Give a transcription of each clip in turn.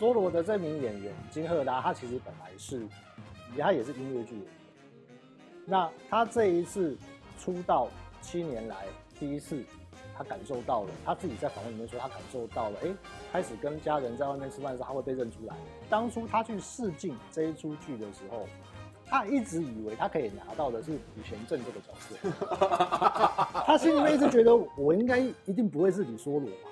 梭罗的这名演员金赫拉，他其实本来是，他也是音乐剧演员。那他这一次出道七年来第一次，他感受到了，他自己在访问里面说，他感受到了，哎、欸，开始跟家人在外面吃饭的时候，他会被认出来。当初他去试镜这一出剧的时候，他一直以为他可以拿到的是李贤正这个角色，他心里面一直觉得我应该一定不会是李梭罗吧。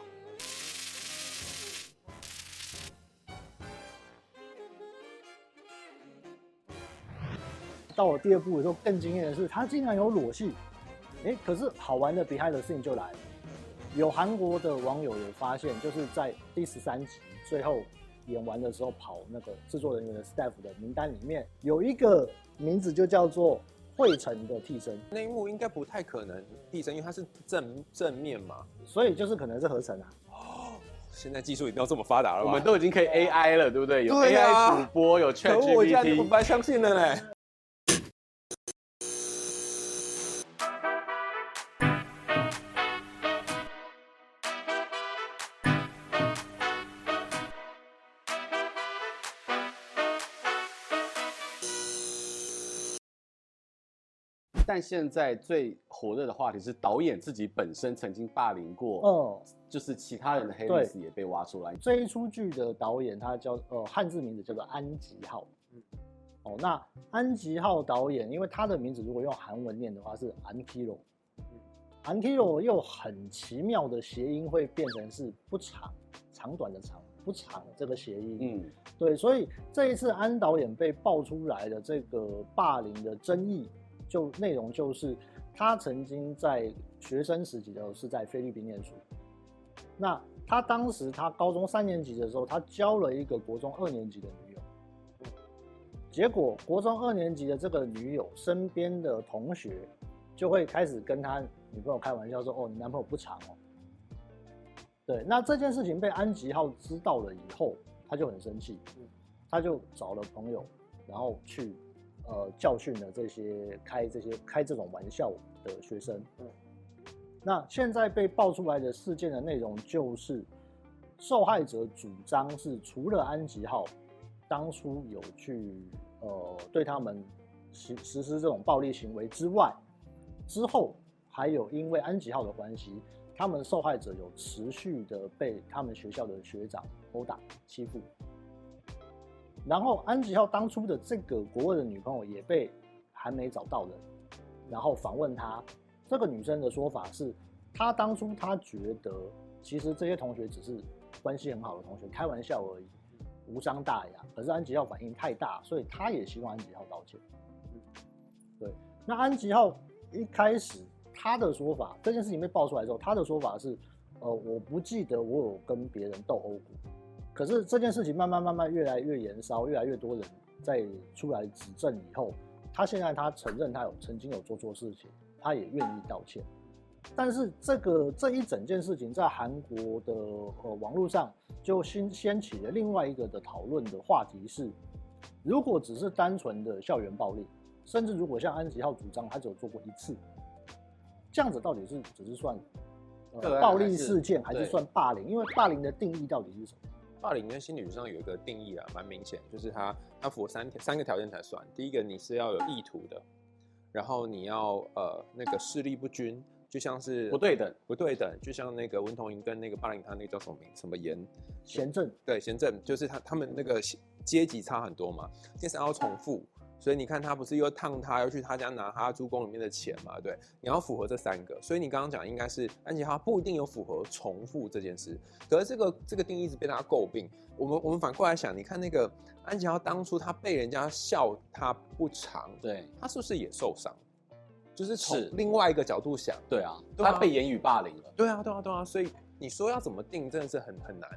到了第二部的时候，更惊艳的是，他竟然有裸戏。哎，可是好玩的 behind the scene 就来了，有韩国的网友有发现，就是在第十三集最后演完的时候，跑那个制作人员的 staff 的名单里面有一个名字就叫做惠成的替身。那一幕应该不太可能替身，因为他是正正面嘛，所以就是可能是合成啊。哦，现在技术一定要这么发达了吧？我们都已经可以 AI 了，对不对？有 AI 主播，有 ChatGPT，我现在不太相信了嘞。但现在最火热的话题是导演自己本身曾经霸凌过，哦、嗯，就是其他人的黑历史也被挖出来。这一出剧的导演他叫呃汉字名字叫做安吉浩，嗯，哦，那安吉浩导演，因为他的名字如果用韩文念的话是安基罗，嗯，安基罗又很奇妙的谐音会变成是不长长短的长不长这个谐音，嗯，对，所以这一次安导演被爆出来的这个霸凌的争议。就内容就是，他曾经在学生时期的时候是在菲律宾念书。那他当时他高中三年级的时候，他交了一个国中二年级的女友。结果国中二年级的这个女友身边的同学就会开始跟他女朋友开玩笑说：“哦，你男朋友不长哦。”对，那这件事情被安吉浩知道了以后，他就很生气，他就找了朋友，然后去。呃，教训了这些开这些开这种玩笑的学生。嗯，那现在被爆出来的事件的内容就是，受害者主张是除了安吉浩当初有去呃对他们实实施这种暴力行为之外，之后还有因为安吉浩的关系，他们受害者有持续的被他们学校的学长殴打欺负。然后安吉浩当初的这个国外的女朋友也被还没找到人，然后访问他，这个女生的说法是，她当初她觉得其实这些同学只是关系很好的同学，开玩笑而已，无伤大雅。可是安吉浩反应太大，所以她也希望安吉浩道歉。对，那安吉浩一开始他的说法，这件事情被爆出来之后，他的说法是，呃，我不记得我有跟别人斗殴过。可是这件事情慢慢慢慢越来越延烧，越来越多人在出来指证以后，他现在他承认他有曾经有做错事情，他也愿意道歉。但是这个这一整件事情在韩国的呃网络上就掀掀起了另外一个的讨论的话题是：如果只是单纯的校园暴力，甚至如果像安吉浩主张他只有做过一次，这样子到底是只是算呃暴力事件，还是算霸凌？因为霸凌的定义到底是什么？霸凌跟心理学上有一个定义啊，蛮明显，就是它它符合三条三个条件才算。第一个，你是要有意图的，然后你要呃那个势力不均，就像是不对等，不对等，就像那个文同垠跟那个霸凌他那个叫什么名什么言贤正，对贤正，就是他他们那个阶级差很多嘛。第三要重复。所以你看，他不是又烫他，又去他家拿他租公里面的钱嘛？对，你要符合这三个。所以你刚刚讲应该是安吉浩不一定有符合重复这件事。可是这个这个定义一直被大家诟病。我们我们反过来想，你看那个安吉浩当初他被人家笑他不长，对，他是不是也受伤？就是从另外一个角度想，对啊，他被言语霸凌了。对啊，对啊，对啊。所以你说要怎么定，真的是很很难。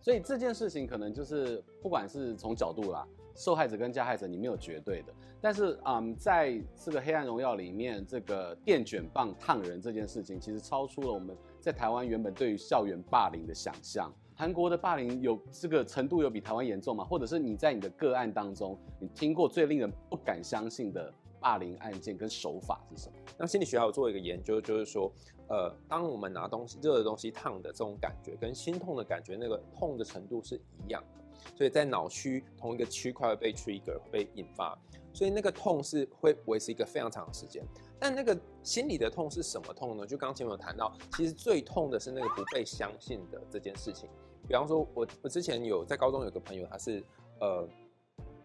所以这件事情可能就是不管是从角度啦。受害者跟加害者，你没有绝对的，但是，嗯，在这个《黑暗荣耀》里面，这个电卷棒烫人这件事情，其实超出了我们在台湾原本对于校园霸凌的想象。韩国的霸凌有这个程度有比台湾严重吗？或者是你在你的个案当中，你听过最令人不敢相信的霸凌案件跟手法是什么？那心理学家有做一个研究，就是说，呃，当我们拿东西热的东西烫的这种感觉，跟心痛的感觉，那个痛的程度是一样的。所以在脑区同一个区块会被 trigger 被引发，所以那个痛是会维持一个非常长的时间。但那个心理的痛是什么痛呢？就刚前面有谈到，其实最痛的是那个不被相信的这件事情。比方说，我我之前有在高中有个朋友，他是呃。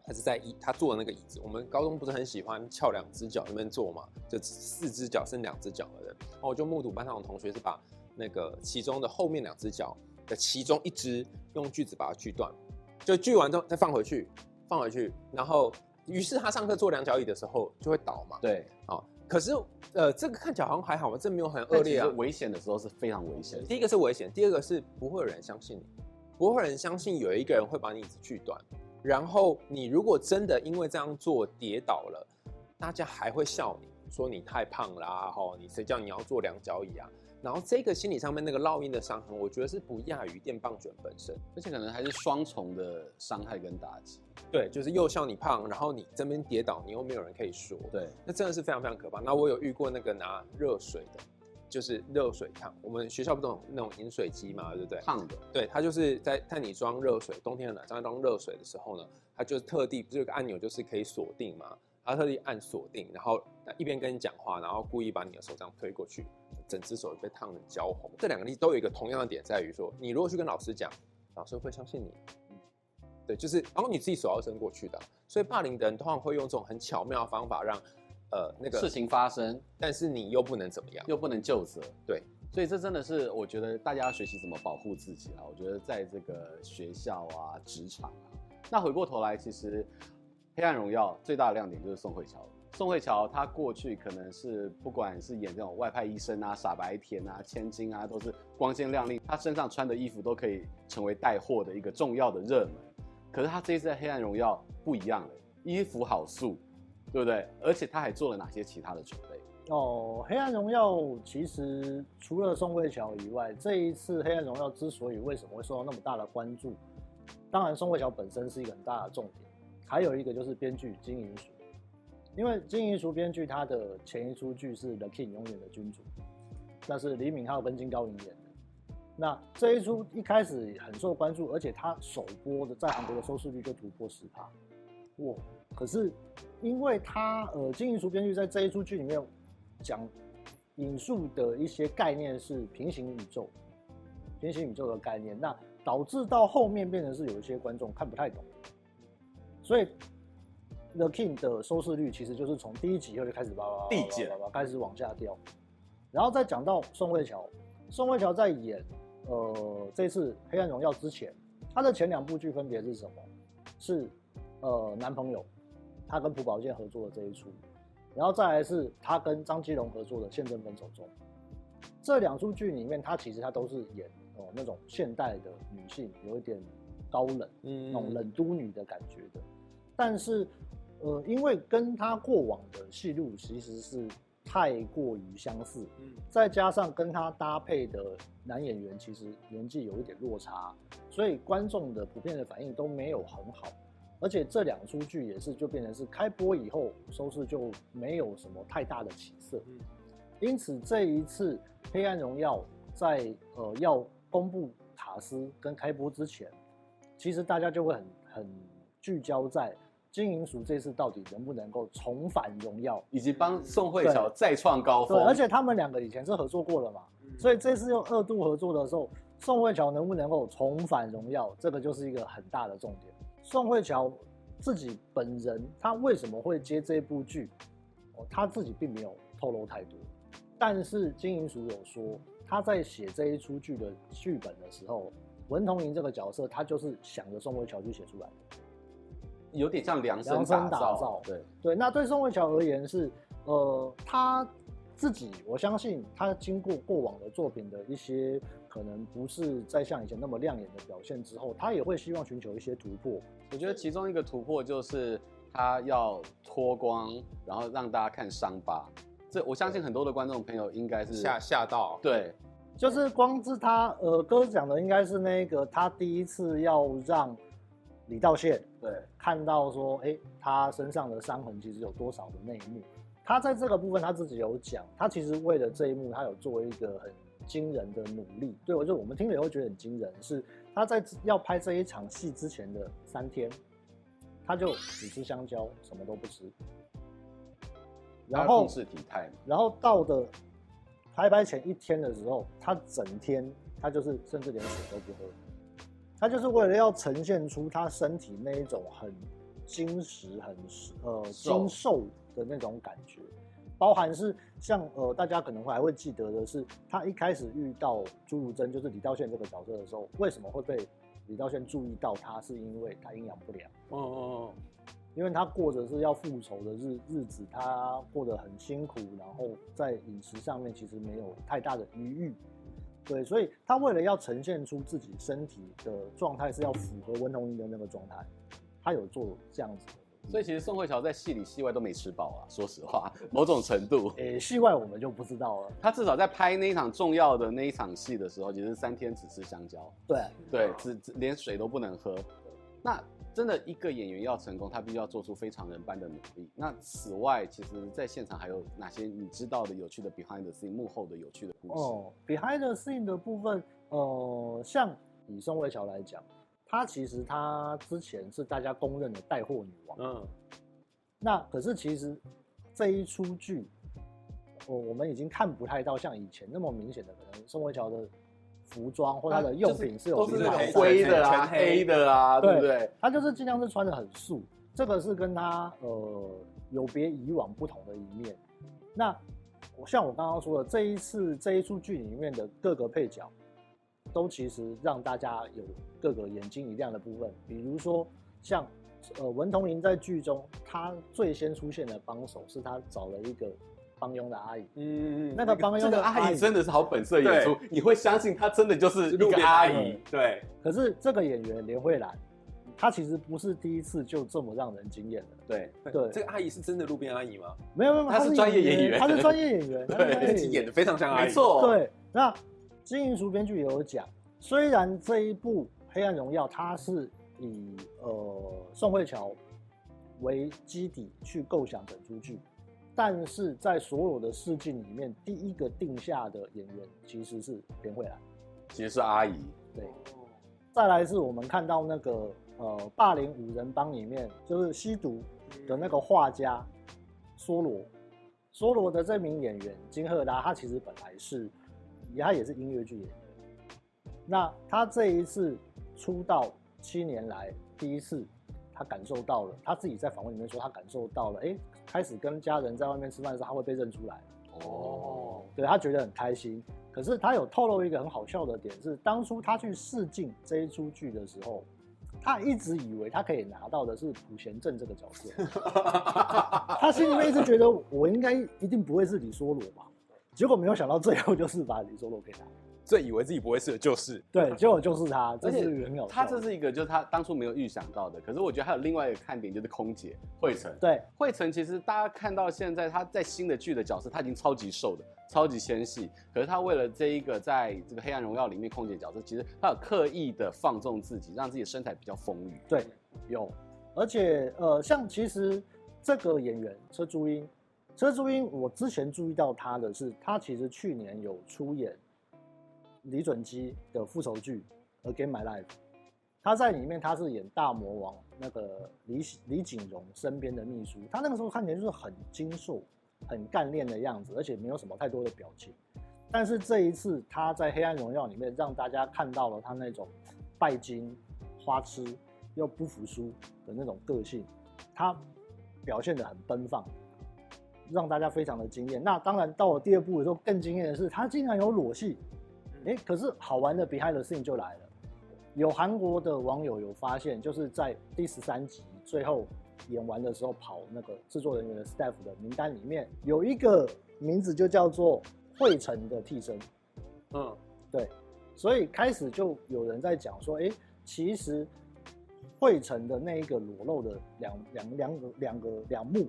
他是在椅，他坐的那个椅子。我们高中不是很喜欢翘两只脚那边坐嘛？就四只脚剩两只脚的人。然后我就目睹班上的同学是把那个其中的后面两只脚的其中一只用锯子把它锯断，就锯完之后再放回去，放回去。然后，于是他上课坐两脚椅的时候就会倒嘛。对，啊，可是呃，这个看起来好像还好嘛，这没有很恶劣啊。危险的时候是非常危险。第一个是危险，第二个是不会有人相信你，不会有人相信有一个人会把你椅子锯断。然后你如果真的因为这样做跌倒了，大家还会笑你说你太胖啦，吼，你谁叫你要坐两脚椅啊？然后这个心理上面那个烙印的伤痕，我觉得是不亚于电棒卷本身，而且可能还是双重的伤害跟打击。对，就是又笑你胖，然后你这边跌倒，你又没有人可以说，对，那真的是非常非常可怕。那我有遇过那个拿热水的。就是热水烫，我们学校不都有那种饮水机嘛，对不对？烫的，对，他就是在在你装热水，冬天的冷，在装热水的时候呢，它就特地不是有个按钮，就是可以锁定嘛，它特地按锁定，然后一边跟你讲话，然后故意把你的手这样推过去，整只手被烫的焦红。这两个例子都有一个同样的点，在于说，你如果去跟老师讲，老师会相信你。对，就是然后你自己手要伸过去的，所以霸凌的人通常会用这种很巧妙的方法让。呃，那个事情发生，但是你又不能怎么样，又不能就责，对，所以这真的是我觉得大家要学习怎么保护自己啊。我觉得在这个学校啊、职场啊，那回过头来，其实《黑暗荣耀》最大的亮点就是宋慧乔。宋慧乔她过去可能是不管是演这种外派医生啊、傻白甜啊、千金啊，都是光鲜亮丽，她身上穿的衣服都可以成为带货的一个重要的热门。可是她这一次在《黑暗荣耀》不一样了，衣服好素。对不对？而且他还做了哪些其他的准备？哦，《黑暗荣耀》其实除了宋慧乔以外，这一次《黑暗荣耀》之所以为什么会受到那么大的关注，当然宋慧乔本身是一个很大的重点，还有一个就是编剧金银淑，因为金银淑编剧他的前一出剧是《The King 永远的君主》，那是李敏镐跟金高银演的。那这一出一开始很受关注，而且他首播的在韩国的收视率就突破十趴，哇！可是，因为他呃，金银淑编剧在这一出剧里面讲引述的一些概念是平行宇宙，平行宇宙的概念，那导致到后面变成是有一些观众看不太懂，所以 The King 的收视率其实就是从第一集以后就开始叭叭叭递减，开始往下掉。然后再讲到宋慧乔，宋慧乔在演呃这次黑暗荣耀之前，她的前两部剧分别是什么？是呃男朋友。他跟朴宝剑合作的这一出，然后再来是他跟张基龙合作的《宪政分手中》，这两出剧里面，他其实他都是演哦那种现代的女性，有一点高冷，嗯，那种冷都女的感觉的。但是，呃，因为跟他过往的戏路其实是太过于相似，嗯，再加上跟他搭配的男演员其实年纪有一点落差，所以观众的普遍的反应都没有很好。而且这两出剧也是就变成是开播以后收视就没有什么太大的起色，因此这一次《黑暗荣耀》在呃要公布卡斯跟开播之前，其实大家就会很很聚焦在金银鼠这次到底能不能够重返荣耀，以及帮宋慧乔再创高峰。对，而且他们两个以前是合作过了嘛，所以这次又二度合作的时候，宋慧乔能不能够重返荣耀，这个就是一个很大的重点。宋慧乔自己本人，她为什么会接这部剧？哦，他自己并没有透露太多。但是金银淑有说，他在写这一出剧的剧本的时候，文同珢这个角色，他就是想着宋慧乔去写出来的，有点像量身打造。对对，那对宋慧乔而言是，呃，他自己，我相信他经过过往的作品的一些。可能不是再像以前那么亮眼的表现之后，他也会希望寻求一些突破。我觉得其中一个突破就是他要脱光，然后让大家看伤疤。这我相信很多的观众朋友应该是 吓吓到。对，就是光是他呃，哥讲的应该是那个他第一次要让李道宪对看到说，哎，他身上的伤痕其实有多少的那一幕。他在这个部分他自己有讲，他其实为了这一幕，他有做一个很。惊人的努力。对，我就我们听了以后觉得很惊人，是他在要拍这一场戏之前的三天，他就只吃香蕉，什么都不吃。然后控制体态，然后到的拍拍前一天的时候，他整天他就是甚至连水都不喝，他就是为了要呈现出他身体那一种很精实、很呃精瘦的那种感觉，包含是像呃大家可能会还会记得的是，他一开始遇到朱如真就是李道宪这个角色的时候，为什么会被李道宪注意到他？是因为他营养不良。哦哦。因为他过着是要复仇的日日子，他过得很辛苦，然后在饮食上面其实没有太大的余裕，对，所以他为了要呈现出自己身体的状态是要符合温同英的那个状态，他有做这样子。所以其实宋慧乔在戏里戏外都没吃饱啊，说实话，某种程度。诶、欸，戏外我们就不知道了。他至少在拍那一场重要的那一场戏的时候，其实三天只吃香蕉，对对，只只连水都不能喝。那。真的，一个演员要成功，他必须要做出非常人般的努力。那此外，其实在现场还有哪些你知道的有趣的 behind the scene 幕后的有趣的故事？哦，behind the scene 的部分，呃，像以宋慧乔来讲，她其实她之前是大家公认的带货女王。嗯，那可是其实这一出剧，我我们已经看不太到像以前那么明显的，可能宋慧乔的。服装或她的用品是有灰的啊、黑的啊，对不对？她就是尽量是穿的很素，这个是跟她呃有别以往不同的一面。那我像我刚刚说的，这一次这一出剧里面的各个配角，都其实让大家有各个眼睛一亮的部分。比如说像呃文同莹在剧中，他最先出现的帮手是他找了一个。帮佣的阿姨，嗯，那个帮佣的阿姨真的是好本色演出，你会相信她真的就是一个阿姨，对。可是这个演员连慧兰，她其实不是第一次就这么让人惊艳的，对对。这个阿姨是真的路边阿姨吗？没有没有，她是专业演员，她是专业演员，对，演的非常像阿姨，没错。对，那金银淑编剧也有讲，虽然这一部《黑暗荣耀》它是以呃宋慧乔为基底去构想整出剧。但是在所有的试镜里面，第一个定下的演员其实是连慧兰，其实是阿姨。对，再来是我们看到那个呃霸凌五人帮里面，就是吸毒的那个画家梭罗，梭罗的这名演员金赫拉，他其实本来是，他也是音乐剧演员。那他这一次出道七年来第一次。他感受到了，他自己在访问里面说，他感受到了，哎、欸，开始跟家人在外面吃饭的时候，他会被认出来。哦，对，他觉得很开心。可是他有透露一个很好笑的点是，当初他去试镜这一出剧的时候，他一直以为他可以拿到的是普贤镇这个角色，他心里面一直觉得我应该一定不会是李梭罗吧，结果没有想到最后就是把李梭罗给拿。最以为自己不会是的就是对，结果就是他，这是很有。他这是一个，就是他当初没有预想到的。可是我觉得还有另外一个看点，就是空姐惠成。对，惠成其实大家看到现在他在新的剧的角色，他已经超级瘦的，超级纤细。可是他为了这一个，在这个《黑暗荣耀》里面空姐角色，其实他有刻意的放纵自己，让自己的身材比较丰腴。对，有。而且呃，像其实这个演员车珠英，车珠英，我之前注意到他的是，他其实去年有出演。李准基的复仇剧《Again My Life》，他在里面他是演大魔王那个李李景荣身边的秘书，他那个时候看起来就是很精瘦、很干练的样子，而且没有什么太多的表情。但是这一次他在《黑暗荣耀》里面让大家看到了他那种拜金、花痴又不服输的那种个性，他表现得很奔放，让大家非常的惊艳。那当然到了第二部的时候，更惊艳的是他竟然有裸戏。哎，可是好玩的 behind the scene 就来了，有韩国的网友有发现，就是在第十三集最后演完的时候，跑那个制作人员的 staff 的名单里面有一个名字就叫做惠成的替身。嗯，对，所以开始就有人在讲说，哎，其实惠成的那一个裸露的两两两个两个两幕，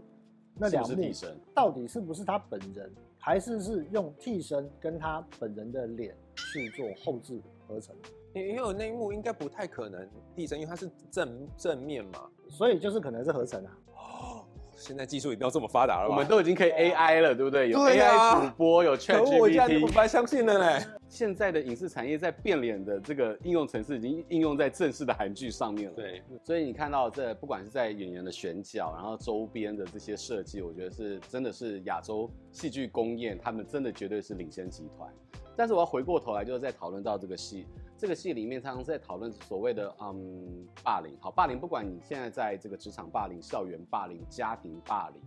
那两幕到底是不是他本人，还是是用替身跟他本人的脸？去做后置合成，因为那一幕应该不太可能替身，因为它是正正面嘛，所以就是可能是合成啊。哦，现在技术已经要这么发达了，我们都已经可以 AI 了，对不对？有 AI 主播，有 ChatGPT，我本来相信了嘞。现在的影视产业在变脸的这个应用程式已经应用在正式的韩剧上面了。对，所以你看到这不管是在演员的选角，然后周边的这些设计，我觉得是真的是亚洲戏剧工业，他们真的绝对是领先集团。但是我要回过头来，就是在讨论到这个戏，这个戏里面常常在讨论所谓的嗯霸凌。好，霸凌不管你现在在这个职场霸凌、校园霸凌、家庭霸凌，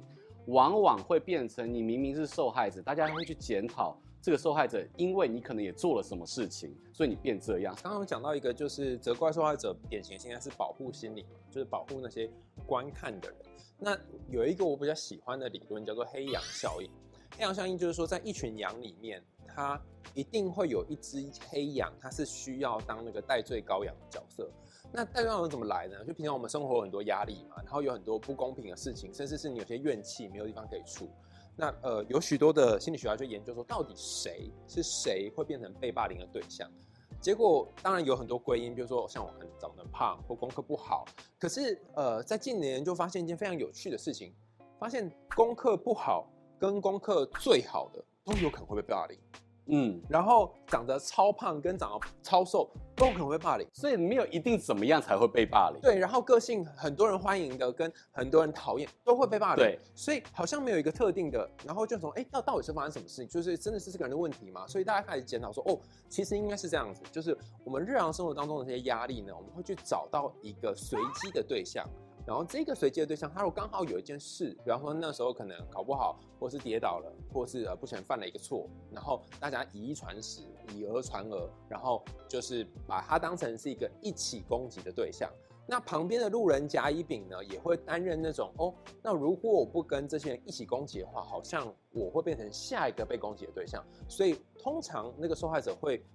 往往会变成你明明是受害者，大家会去检讨这个受害者，因为你可能也做了什么事情，所以你变这样。刚刚讲到一个就是责怪受害者，典型现在是保护心理，就是保护那些观看的人。那有一个我比较喜欢的理论叫做黑羊效应。黑羊效应就是说，在一群羊里面，它一定会有一只黑羊，它是需要当那个代罪羔羊的角色。那代罪羔羊怎么来呢？就平常我们生活有很多压力嘛，然后有很多不公平的事情，甚至是你有些怨气没有地方可以出。那呃，有许多的心理学家就研究说，到底谁是谁会变成被霸凌的对象？结果当然有很多归因，比如说像我很长得胖或功课不好。可是呃，在近年就发现一件非常有趣的事情，发现功课不好。跟功课最好的都有可能会被霸凌，嗯，然后长得超胖跟长得超瘦都可能会霸凌，所以没有一定怎么样才会被霸凌。对，然后个性很多人欢迎的跟很多人讨厌都会被霸凌。对，所以好像没有一个特定的，然后就从哎，那到底是发生什么事情？就是真的是这个人的问题吗？所以大家开始检讨说，哦，其实应该是这样子，就是我们日常生活当中的这些压力呢，我们会去找到一个随机的对象。然后这个随机的对象，他如果刚好有一件事，比方说那时候可能考不好，或是跌倒了，或是呃不小心犯了一个错，然后大家以一传十，以讹传讹，然后就是把他当成是一个一起攻击的对象。那旁边的路人甲乙丙呢，也会担任那种哦，那如果我不跟这些人一起攻击的话，好像我会变成下一个被攻击的对象。所以通常那个受害者会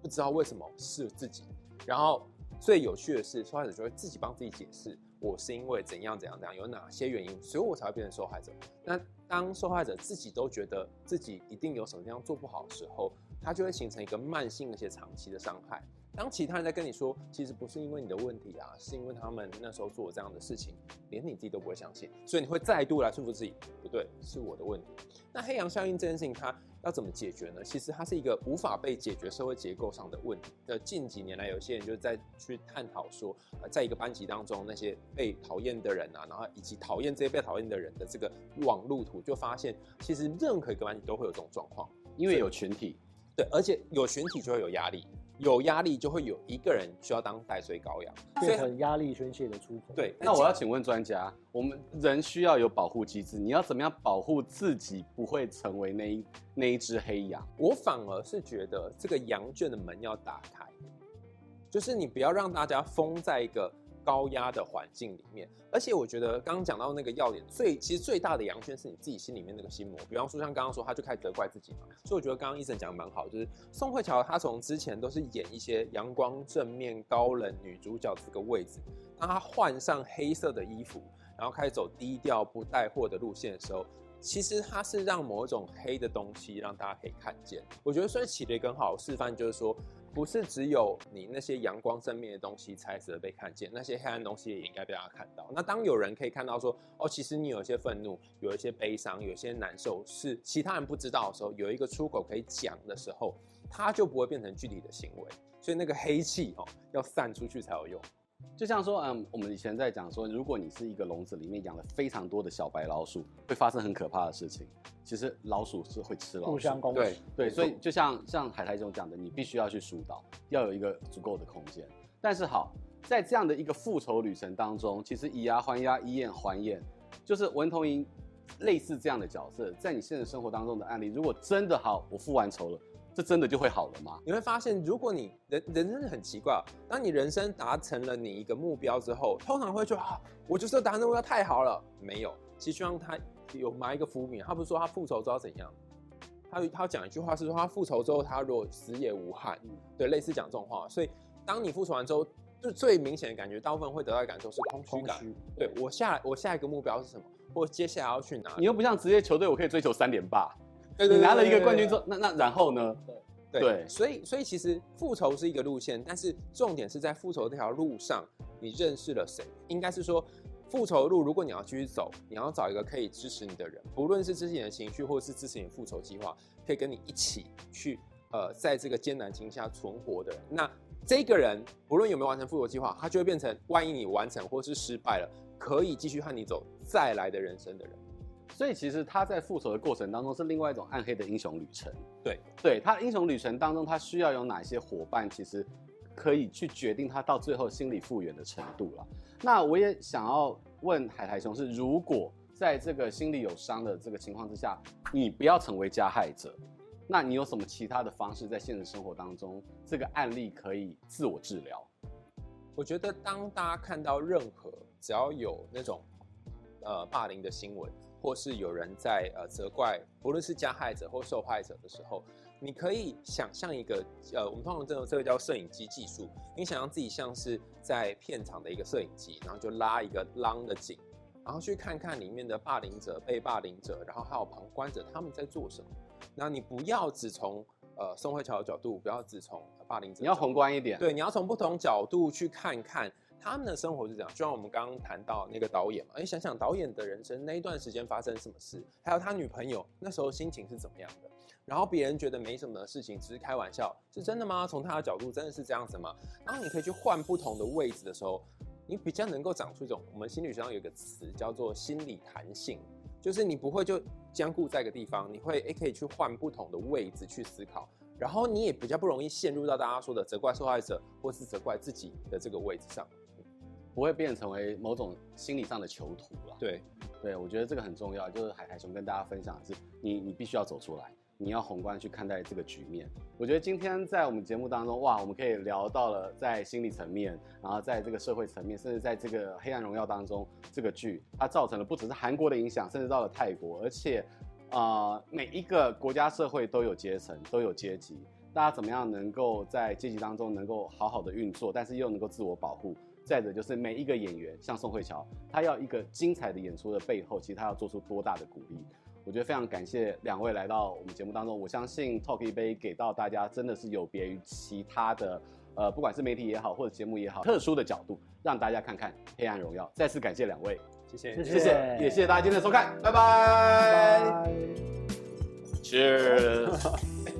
不知道为什么是自己，然后最有趣的是，受害者就会自己帮自己解释。我是因为怎样怎样怎样，有哪些原因，所以我才会变成受害者。那当受害者自己都觉得自己一定有什么地方做不好的时候，他就会形成一个慢性而且长期的伤害。当其他人在跟你说，其实不是因为你的问题啊，是因为他们那时候做这样的事情，连你自己都不会相信，所以你会再度来说服自己，不对，是我的问题。那黑羊效应这件事情，它。要怎么解决呢？其实它是一个无法被解决社会结构上的问题。那近几年来，有些人就在去探讨说，呃，在一个班级当中，那些被讨厌的人啊，然后以及讨厌这些被讨厌的人的这个网路图，就发现其实任何一个班级都会有这种状况，因为有群体，对，而且有群体就会有压力。有压力就会有一个人需要当代罪羔羊，变成压力宣泄的出口。对，那我要请问专家，我们人需要有保护机制，你要怎么样保护自己不会成为那一那一只黑羊？我反而是觉得这个羊圈的门要打开，就是你不要让大家封在一个。高压的环境里面，而且我觉得刚刚讲到那个要点，最其实最大的羊圈是你自己心里面那个心魔。比方说像刚刚说，他就开始责怪自己嘛，所以我觉得刚刚医生讲的蛮好，就是宋慧乔她从之前都是演一些阳光正面高冷女主角这个位置，当她换上黑色的衣服，然后开始走低调不带货的路线的时候，其实她是让某一种黑的东西让大家可以看见。我觉得所以起了一个很好的示范，就是说。不是只有你那些阳光正面的东西才值得被看见，那些黑暗东西也应该被大家看到。那当有人可以看到说，哦，其实你有一些愤怒，有一些悲伤，有一些难受，是其他人不知道的时候，有一个出口可以讲的时候，它就不会变成具体的行为。所以那个黑气哦，要散出去才有用。就像说，嗯，我们以前在讲说，如果你是一个笼子里面养了非常多的小白老鼠，会发生很可怕的事情。其实老鼠是会吃老鼠，互相攻击。对对，所以就像像海苔总讲的，你必须要去疏导，要有一个足够的空间。但是好，在这样的一个复仇旅程当中，其实以牙还牙，以眼还眼，就是文同莹类似这样的角色，在你现实生活当中的案例，如果真的好，我复完仇了。这真的就会好了吗？你会发现，如果你人人真的很奇怪，当你人生达成了你一个目标之后，通常会说啊，我就是要达成目标，太好了。没有，其实希望他有埋一个伏笔。他不是说他复仇之后怎样，他他讲一句话是说他复仇之后，他如果死也无憾。对，类似讲这种话。所以，当你复仇完之后，就最明显的感觉，大部分会得到的感受是空虚感。对，我下我下一个目标是什么？或接下来要去哪？你又不像职业球队，我可以追求三连霸。你拿了一个冠军之后，那那然后呢？对，对，所以所以其实复仇是一个路线，但是重点是在复仇这条路上，你认识了谁？应该是说，复仇的路，如果你要继续走，你要找一个可以支持你的人，不论是支持你的情绪，或是支持你的复仇计划，可以跟你一起去呃，在这个艰难情况下存活的人。那这个人不论有没有完成复仇计划，他就会变成万一你完成或是失败了，可以继续和你走再来的人生的人。所以其实他在复仇的过程当中是另外一种暗黑的英雄旅程。对，对他英雄旅程当中，他需要有哪些伙伴，其实可以去决定他到最后心理复原的程度了。那我也想要问海苔熊是，如果在这个心理有伤的这个情况之下，你不要成为加害者。那你有什么其他的方式在现实生活当中，这个案例可以自我治疗？我觉得当大家看到任何只要有那种呃霸凌的新闻，或是有人在呃责怪，不论是加害者或受害者的时候，你可以想象一个呃，我们通常这种这个叫摄影机技术，你想象自己像是在片场的一个摄影机，然后就拉一个 long 的景，然后去看看里面的霸凌者、被霸凌者，然后还有旁观者他们在做什么。那你不要只从呃宋慧乔的角度，不要只从霸凌者，你要宏观一点。对，你要从不同角度去看看他们的生活是这样。就像我们刚刚谈到那个导演嘛，哎，想想导演的人生那一段时间发生什么事，还有他女朋友那时候心情是怎么样的。然后别人觉得没什么的事情，只是开玩笑，是真的吗？从他的角度真的是这样子吗？然后你可以去换不同的位置的时候，你比较能够长出一种我们心理学上有个词叫做心理弹性。就是你不会就僵固在一个地方，你会诶可以去换不同的位置去思考，然后你也比较不容易陷入到大家说的责怪受害者或是责怪自己的这个位置上，不会变成为某种心理上的囚徒了。对，对，我觉得这个很重要，就是海苔熊跟大家分享的是你你必须要走出来。你要宏观去看待这个局面。我觉得今天在我们节目当中，哇，我们可以聊到了在心理层面，然后在这个社会层面，甚至在这个《黑暗荣耀》当中，这个剧它造成了不只是韩国的影响，甚至到了泰国，而且，呃，每一个国家社会都有阶层，都有阶级，大家怎么样能够在阶级当中能够好好的运作，但是又能够自我保护。再者就是每一个演员，像宋慧乔，她要一个精彩的演出的背后，其实她要做出多大的鼓励。我觉得非常感谢两位来到我们节目当中。我相信 Talk 一杯给到大家真的是有别于其他的，呃，不管是媒体也好，或者节目也好，特殊的角度，让大家看看《黑暗荣耀》。再次感谢两位，谢谢，谢谢，谢谢，也谢谢大家今天的收看，拜拜，拜拜，Cheers。